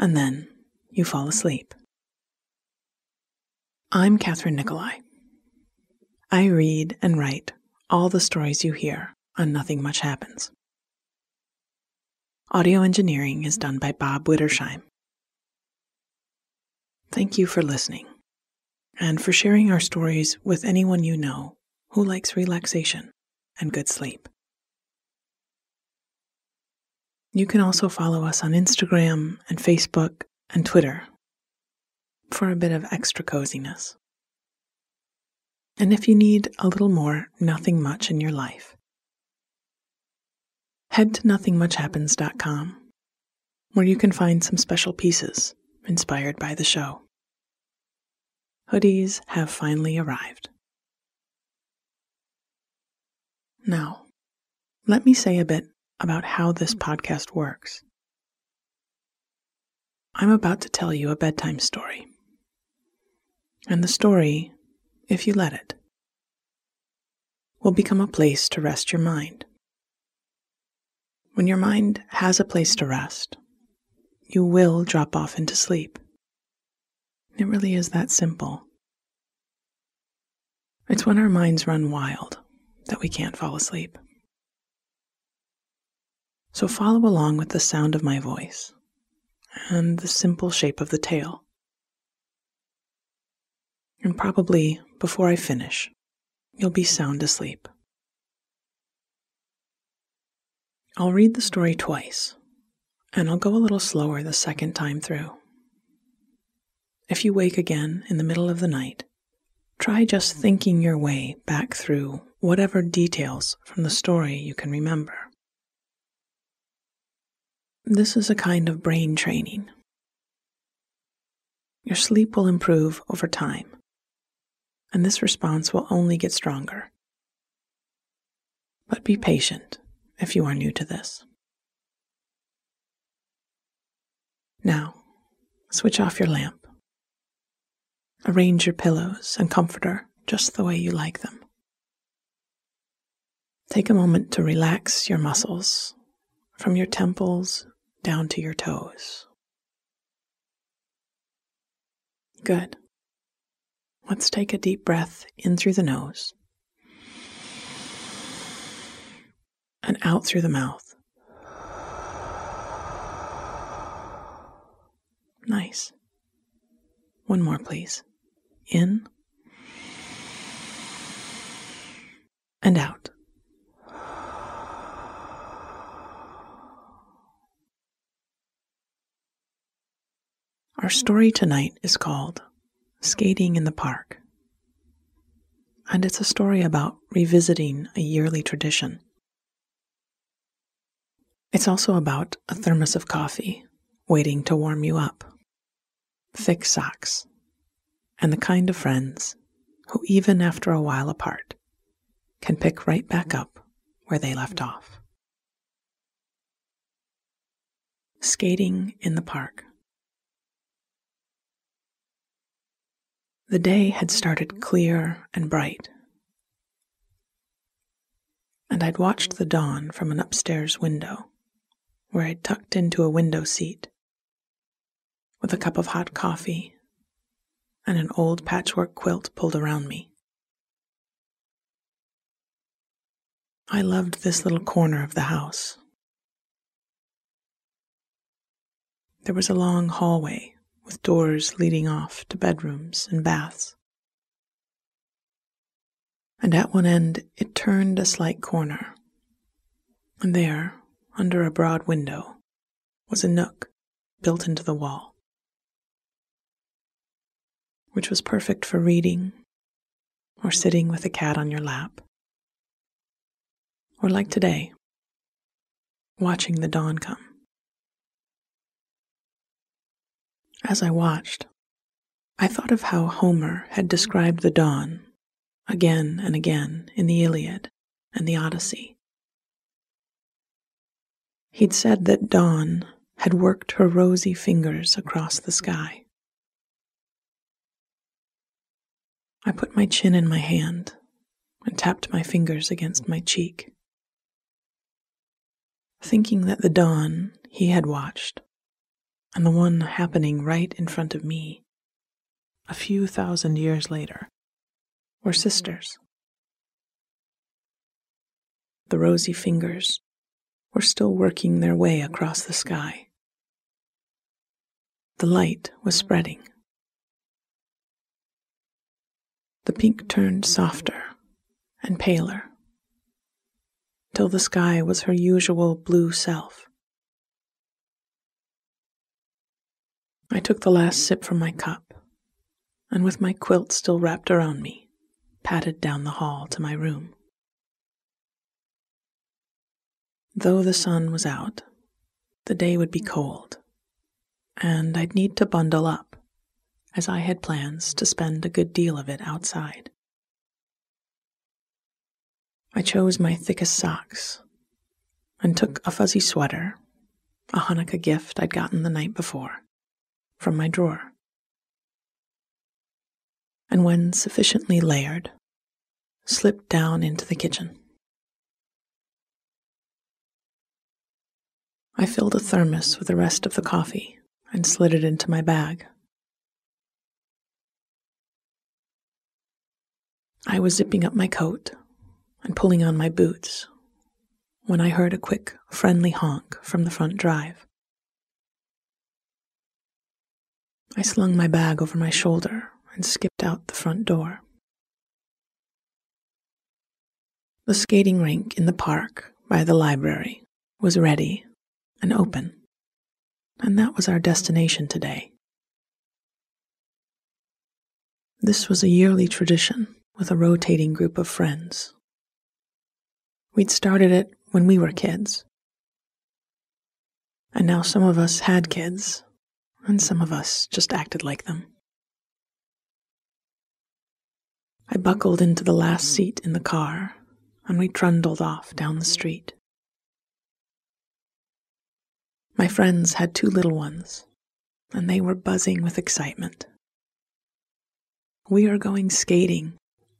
and then you fall asleep. I'm Kathryn Nikolai. I read and write all the stories you hear on Nothing Much Happens. Audio engineering is done by Bob Wittersheim. Thank you for listening and for sharing our stories with anyone you know who likes relaxation and good sleep. You can also follow us on Instagram and Facebook and Twitter for a bit of extra coziness. And if you need a little more nothing much in your life, head to nothingmuchhappens.com where you can find some special pieces inspired by the show. Hoodies have finally arrived. Now, let me say a bit about how this mm-hmm. podcast works. I'm about to tell you a bedtime story. And the story if you let it, will become a place to rest your mind. When your mind has a place to rest, you will drop off into sleep. It really is that simple. It's when our minds run wild that we can't fall asleep. So follow along with the sound of my voice and the simple shape of the tale. And probably before I finish, you'll be sound asleep. I'll read the story twice, and I'll go a little slower the second time through. If you wake again in the middle of the night, try just thinking your way back through whatever details from the story you can remember. This is a kind of brain training. Your sleep will improve over time and this response will only get stronger. But be patient if you are new to this. Now, switch off your lamp. Arrange your pillows and comforter just the way you like them. Take a moment to relax your muscles from your temples down to your toes. Good. Let's take a deep breath in through the nose and out through the mouth. Nice. One more, please. In and out. Our story tonight is called Skating in the Park. And it's a story about revisiting a yearly tradition. It's also about a thermos of coffee waiting to warm you up, thick socks, and the kind of friends who, even after a while apart, can pick right back up where they left off. Skating in the Park The day had started clear and bright, and I'd watched the dawn from an upstairs window where I'd tucked into a window seat with a cup of hot coffee and an old patchwork quilt pulled around me. I loved this little corner of the house. There was a long hallway with doors leading off to bedrooms and baths. And at one end, it turned a slight corner. And there, under a broad window, was a nook built into the wall, which was perfect for reading or sitting with a cat on your lap. Or like today, watching the dawn come. As I watched, I thought of how Homer had described the dawn again and again in the Iliad and the Odyssey. He'd said that dawn had worked her rosy fingers across the sky. I put my chin in my hand and tapped my fingers against my cheek, thinking that the dawn he had watched and the one happening right in front of me, a few thousand years later, were mm-hmm. sisters. The rosy fingers were still working their way across the sky. The light was mm-hmm. spreading. The pink turned softer and paler till the sky was her usual blue self. I took the last sip from my cup, and with my quilt still wrapped around me, padded down the hall to my room. Though the sun was out, the day would be cold, and I'd need to bundle up, as I had plans to spend a good deal of it outside. I chose my thickest socks and took a fuzzy sweater, a Hanukkah gift I'd gotten the night before, from my drawer. And when sufficiently layered, slipped down into the kitchen. I filled a thermos with the rest of the coffee and slid it into my bag. I was zipping up my coat and pulling on my boots when I heard a quick, friendly honk from the front drive. I slung my bag over my shoulder and skipped out the front door. The skating rink in the park by the library was ready and open, and that was our destination today. This was a yearly tradition with a rotating group of friends. We'd started it when we were kids. And now some of us had kids and some of us just acted like them. I buckled into the last seat in the car, and we trundled off down the street. My friends had two little ones, and they were buzzing with excitement. We are going skating,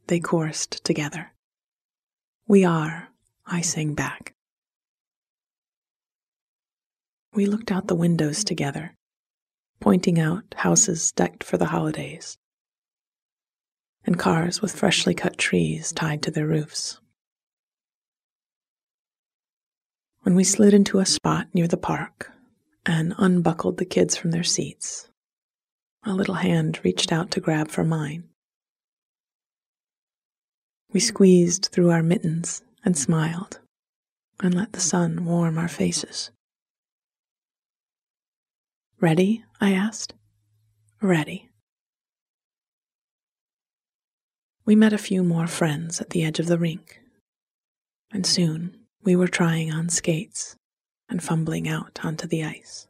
they chorused together. We are, I sang back. We looked out the windows together pointing out houses decked for the holidays, and cars with freshly cut trees tied to their roofs. When we slid into a spot near the park and unbuckled the kids from their seats, a little hand reached out to grab for mine. We squeezed through our mittens and smiled and let the sun warm our faces. Ready? I asked. Ready. We met a few more friends at the edge of the rink, and soon we were trying on skates and fumbling out onto the ice.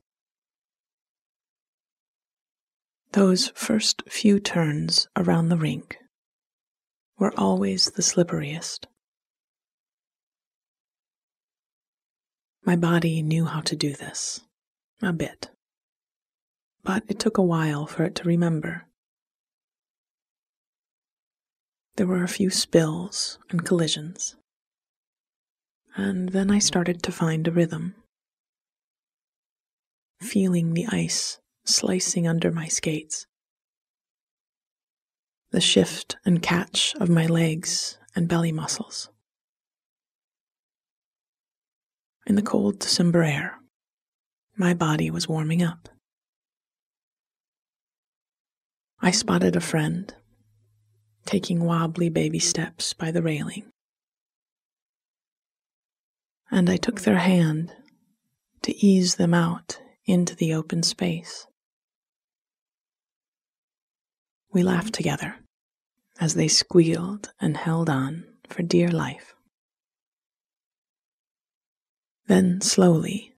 Those first few turns around the rink were always the slipperiest. My body knew how to do this, a bit but it took a while for it to remember. There were a few spills and collisions. And then I started to find a rhythm, feeling the ice slicing under my skates, the shift and catch of my legs and belly muscles. In the cold December air, my body was warming up. I spotted a friend taking wobbly baby steps by the railing. And I took their hand to ease them out into the open space. We laughed together as they squealed and held on for dear life. Then, slowly,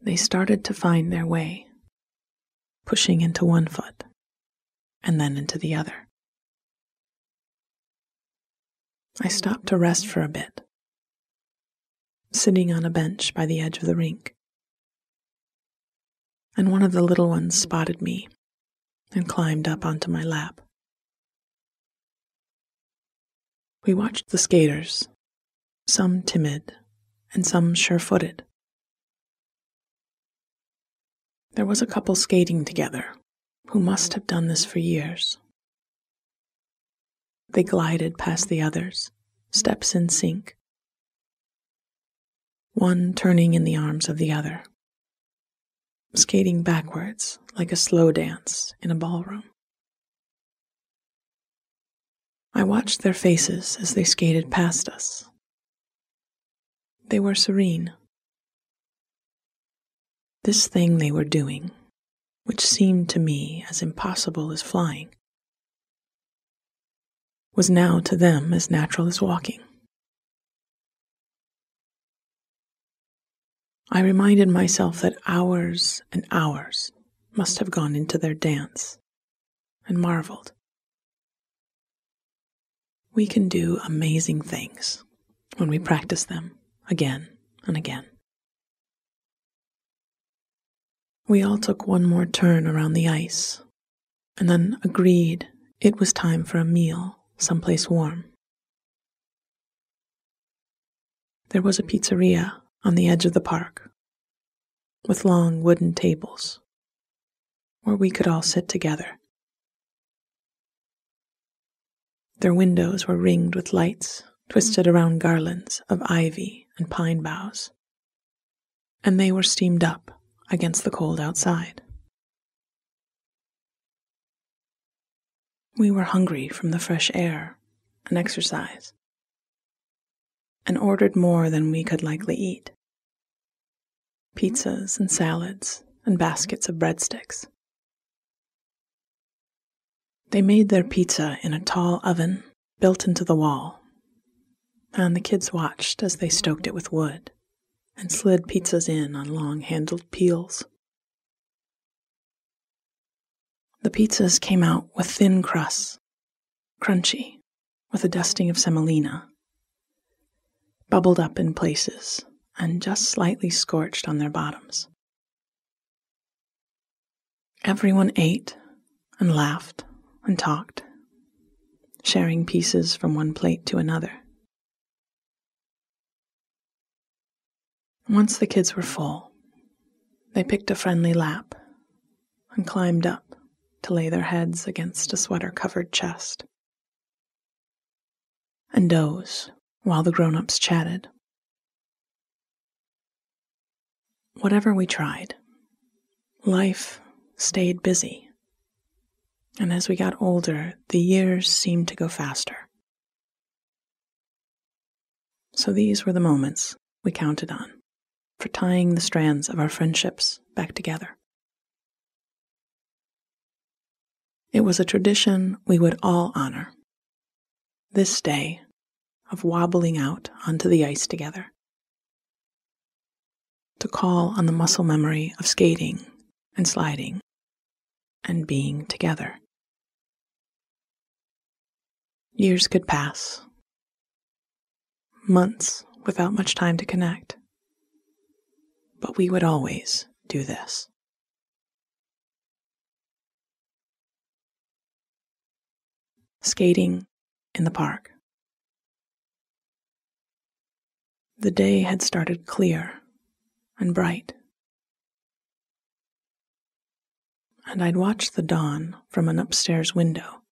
they started to find their way, pushing into one foot and then into the other. I stopped to rest for a bit, sitting on a bench by the edge of the rink. And one of the little ones spotted me and climbed up onto my lap. We watched the skaters, some timid and some sure footed. There was a couple skating together who must have done this for years. They glided past the others, steps in sync, one turning in the arms of the other, skating backwards like a slow dance in a ballroom. I watched their faces as they skated past us. They were serene. This thing they were doing which seemed to me as impossible as flying, was now to them as natural as walking. I reminded myself that hours and hours must have gone into their dance and marveled. We can do amazing things when we practice them again and again. We all took one more turn around the ice and then agreed it was time for a meal someplace warm. There was a pizzeria on the edge of the park with long wooden tables where we could all sit together. Their windows were ringed with lights twisted around garlands of ivy and pine boughs, and they were steamed up against the cold outside. We were hungry from the fresh air and exercise, and ordered more than we could likely eat pizzas and salads and baskets of breadsticks. They made their pizza in a tall oven built into the wall, and the kids watched as they stoked it with wood and slid pizzas in on long handled peels. The pizzas came out with thin crusts, crunchy, with a dusting of semolina, bubbled up in places, and just slightly scorched on their bottoms. Everyone ate and laughed and talked, sharing pieces from one plate to another. Once the kids were full, they picked a friendly lap and climbed up to lay their heads against a sweater covered chest and doze while the grown ups chatted. Whatever we tried, life stayed busy. And as we got older, the years seemed to go faster. So these were the moments we counted on for tying the strands of our friendships back together. It was a tradition we would all honor. This day of wobbling out onto the ice together. To call on the muscle memory of skating and sliding and being together. Years could pass, months without much time to connect but we would always do this. Skating in the park. The day had started clear and bright, and I'd watched the dawn from an upstairs window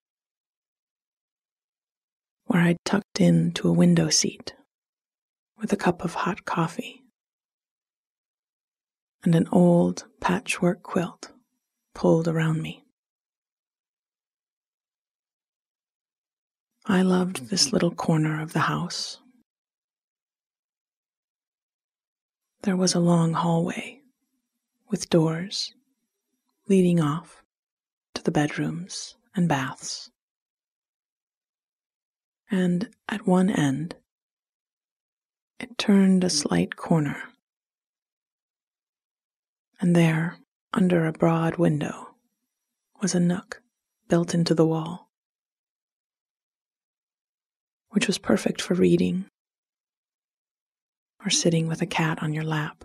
where I'd tucked into a window seat with a cup of hot coffee and an old patchwork quilt pulled around me. I loved this little corner of the house. There was a long hallway with doors leading off to the bedrooms and baths. And at one end, it turned a slight corner. And there, under a broad window, was a nook built into the wall, which was perfect for reading or sitting with a cat on your lap.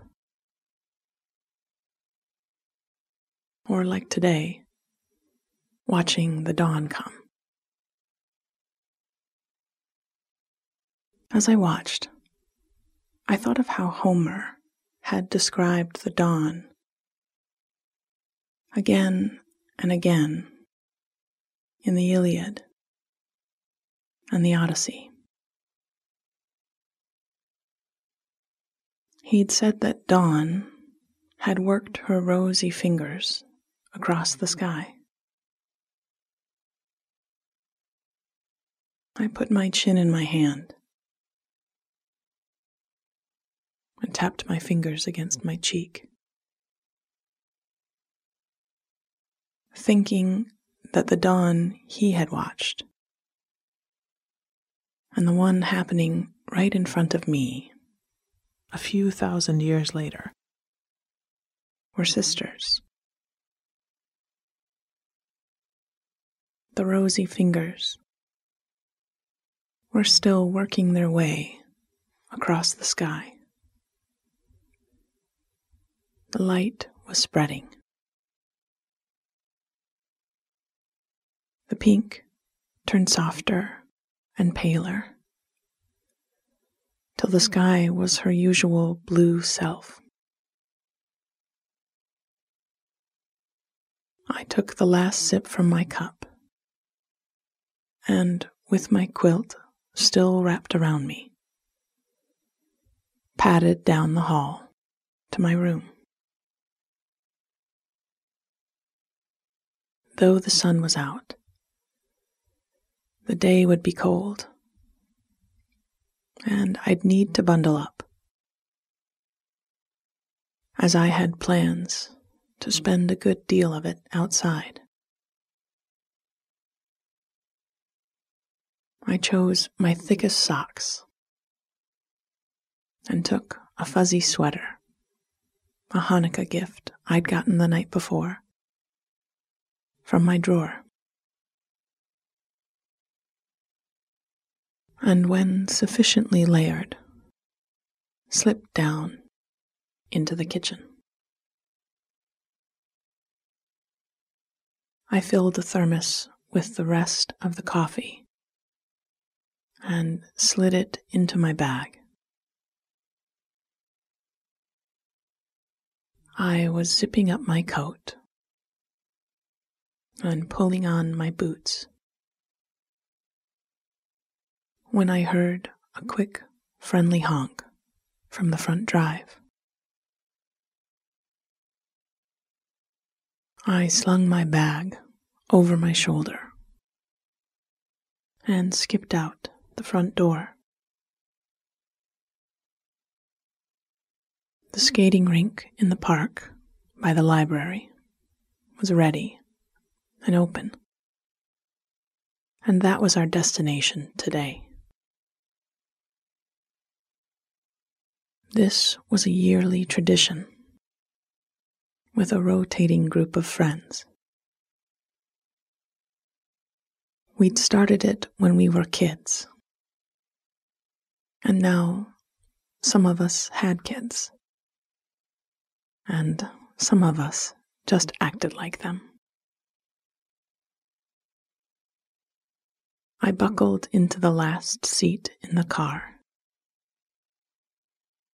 Or like today, watching the dawn come. As I watched, I thought of how Homer had described the dawn again and again in the Iliad and the Odyssey. He'd said that dawn had worked her rosy fingers across the sky. I put my chin in my hand and tapped my fingers against my cheek. Thinking that the dawn he had watched and the one happening right in front of me a few thousand years later were sisters. The rosy fingers were still working their way across the sky. The light was spreading. Pink turned softer and paler till the sky was her usual blue self. I took the last sip from my cup, and with my quilt still wrapped around me, padded down the hall to my room. Though the sun was out, the day would be cold, and I'd need to bundle up, as I had plans to spend a good deal of it outside. I chose my thickest socks and took a fuzzy sweater, a Hanukkah gift I'd gotten the night before, from my drawer. And when sufficiently layered, slipped down into the kitchen. I filled the thermos with the rest of the coffee and slid it into my bag. I was zipping up my coat and pulling on my boots when I heard a quick, friendly honk from the front drive. I slung my bag over my shoulder and skipped out the front door. The skating rink in the park by the library was ready and open. And that was our destination today. This was a yearly tradition with a rotating group of friends. We'd started it when we were kids. And now some of us had kids. And some of us just acted like them. I buckled into the last seat in the car,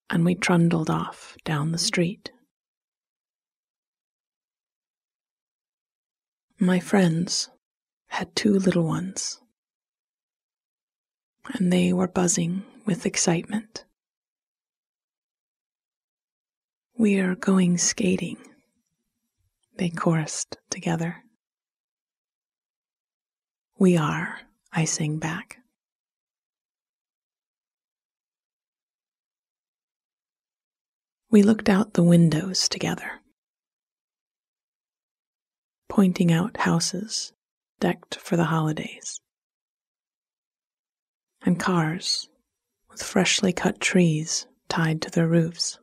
and we trundled off down the street. My friends had two little ones, and they were buzzing with excitement. We are going skating, they chorused together. We are, I sang back. We looked out the windows together, pointing out houses decked for the holidays, and cars with freshly cut trees tied to their roofs.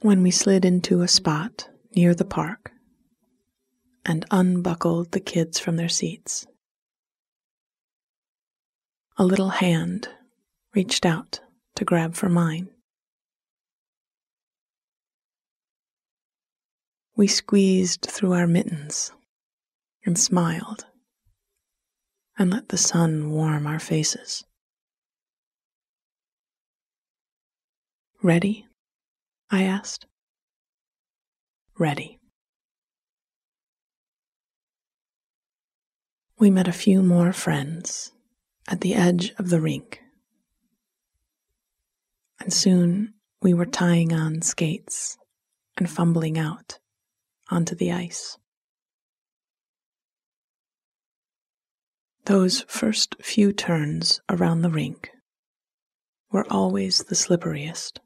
When we slid into a spot near the park, and unbuckled the kids from their seats. A little hand reached out to grab for mine. We squeezed through our mittens and smiled and let the sun warm our faces. Ready? I asked. Ready. we met a few more friends at the edge of the rink. And soon we were tying on skates and fumbling out onto the ice. Those first few turns around the rink were always the slipperiest.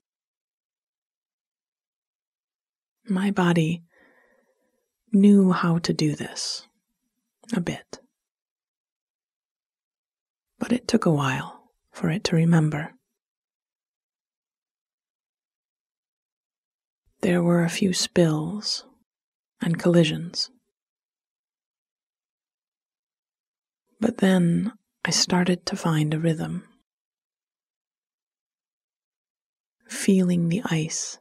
My body knew how to do this a bit but it took a while for it to remember. There were a few spills and collisions. But then I started to find a rhythm. Feeling the ice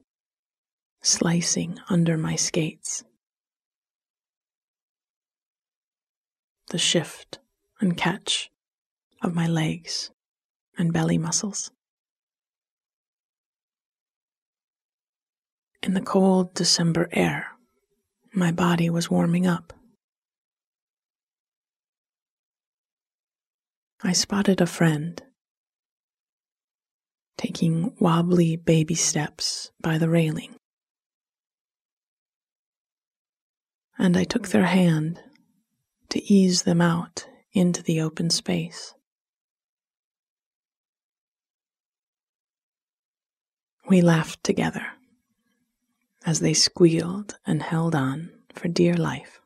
slicing under my skates. The shift and catch of my legs and belly muscles. In the cold December air, my body was warming up. I spotted a friend taking wobbly baby steps by the railing. And I took their hand to ease them out into the open space. We laughed together as they squealed and held on for dear life.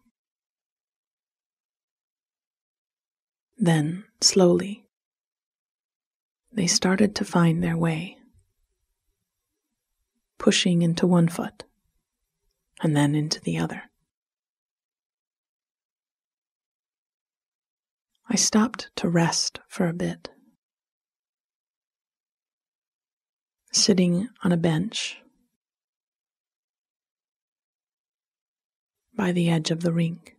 Then, slowly, they started to find their way, pushing into one foot and then into the other. I stopped to rest for a bit. sitting on a bench by the edge of the rink.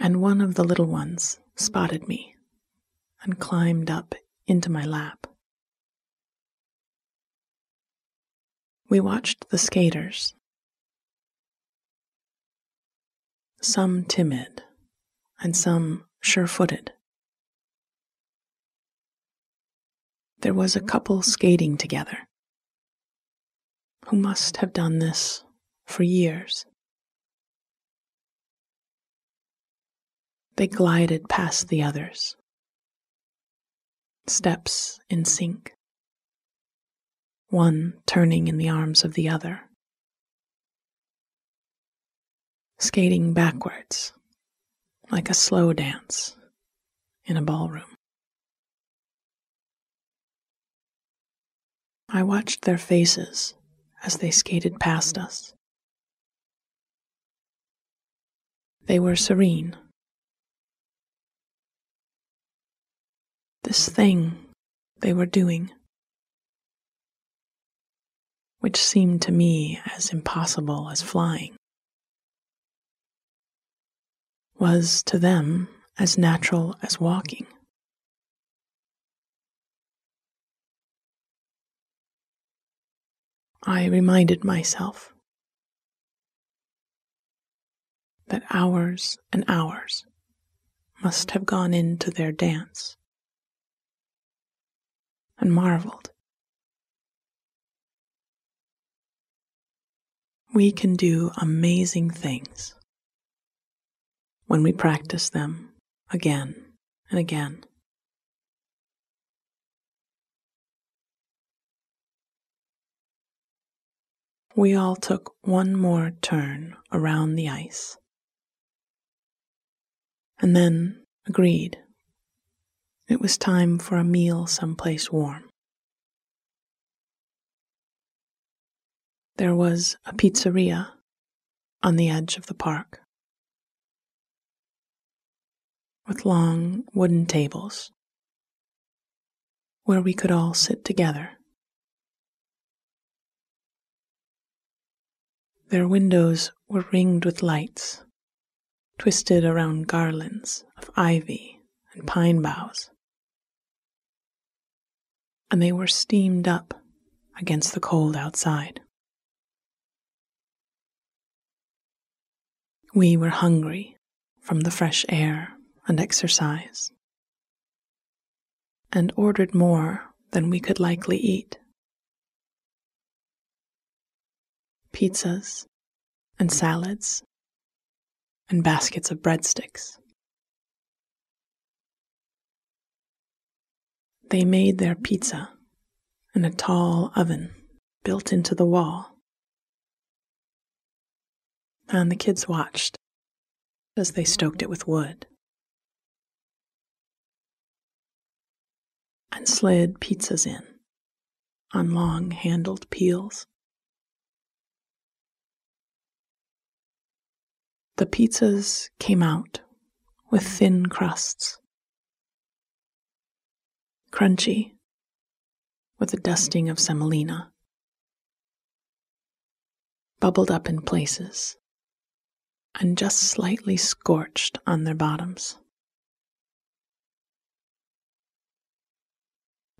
And one of the little ones spotted me and climbed up into my lap. We watched the skaters, some timid and some sure footed. there was a couple skating together who must have done this for years. They glided past the others, steps in sync, one turning in the arms of the other, skating backwards like a slow dance in a ballroom. I watched their faces as they skated past us. They were serene. This thing they were doing, which seemed to me as impossible as flying, was to them as natural as walking. I reminded myself that hours and hours must have gone into their dance and marveled. We can do amazing things when we practice them again and again. We all took one more turn around the ice and then agreed it was time for a meal someplace warm. There was a pizzeria on the edge of the park with long wooden tables where we could all sit together Their windows were ringed with lights, twisted around garlands of ivy and pine boughs, and they were steamed up against the cold outside. We were hungry from the fresh air and exercise, and ordered more than we could likely eat. Pizzas and salads and baskets of breadsticks. They made their pizza in a tall oven built into the wall. And the kids watched as they stoked it with wood and slid pizzas in on long handled peels. The pizzas came out with thin crusts, crunchy with a dusting of semolina, bubbled up in places, and just slightly scorched on their bottoms.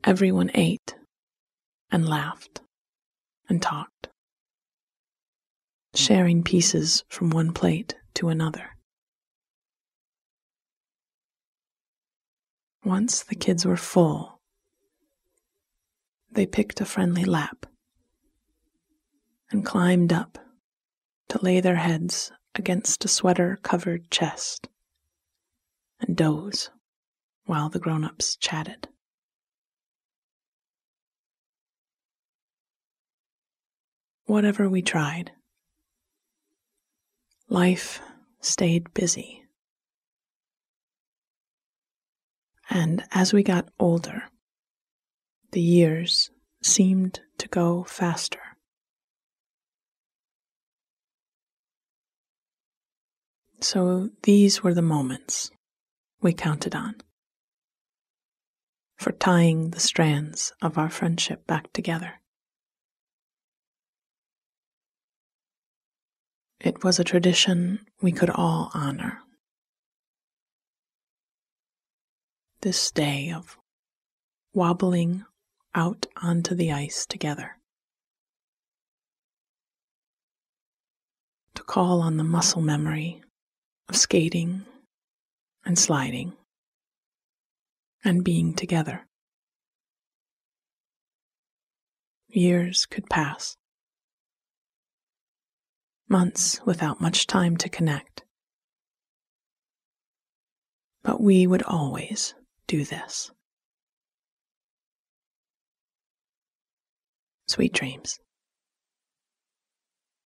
Everyone ate and laughed and talked, sharing pieces from one plate to another. Once the kids were full, they picked a friendly lap and climbed up to lay their heads against a sweater covered chest and doze while the grown ups chatted. Whatever we tried, life stayed busy. And as we got older, the years seemed to go faster. So these were the moments we counted on for tying the strands of our friendship back together. It was a tradition we could all honor. This day of wobbling out onto the ice together. To call on the muscle memory of skating and sliding and being together. Years could pass months without much time to connect. But we would always do this. Sweet dreams.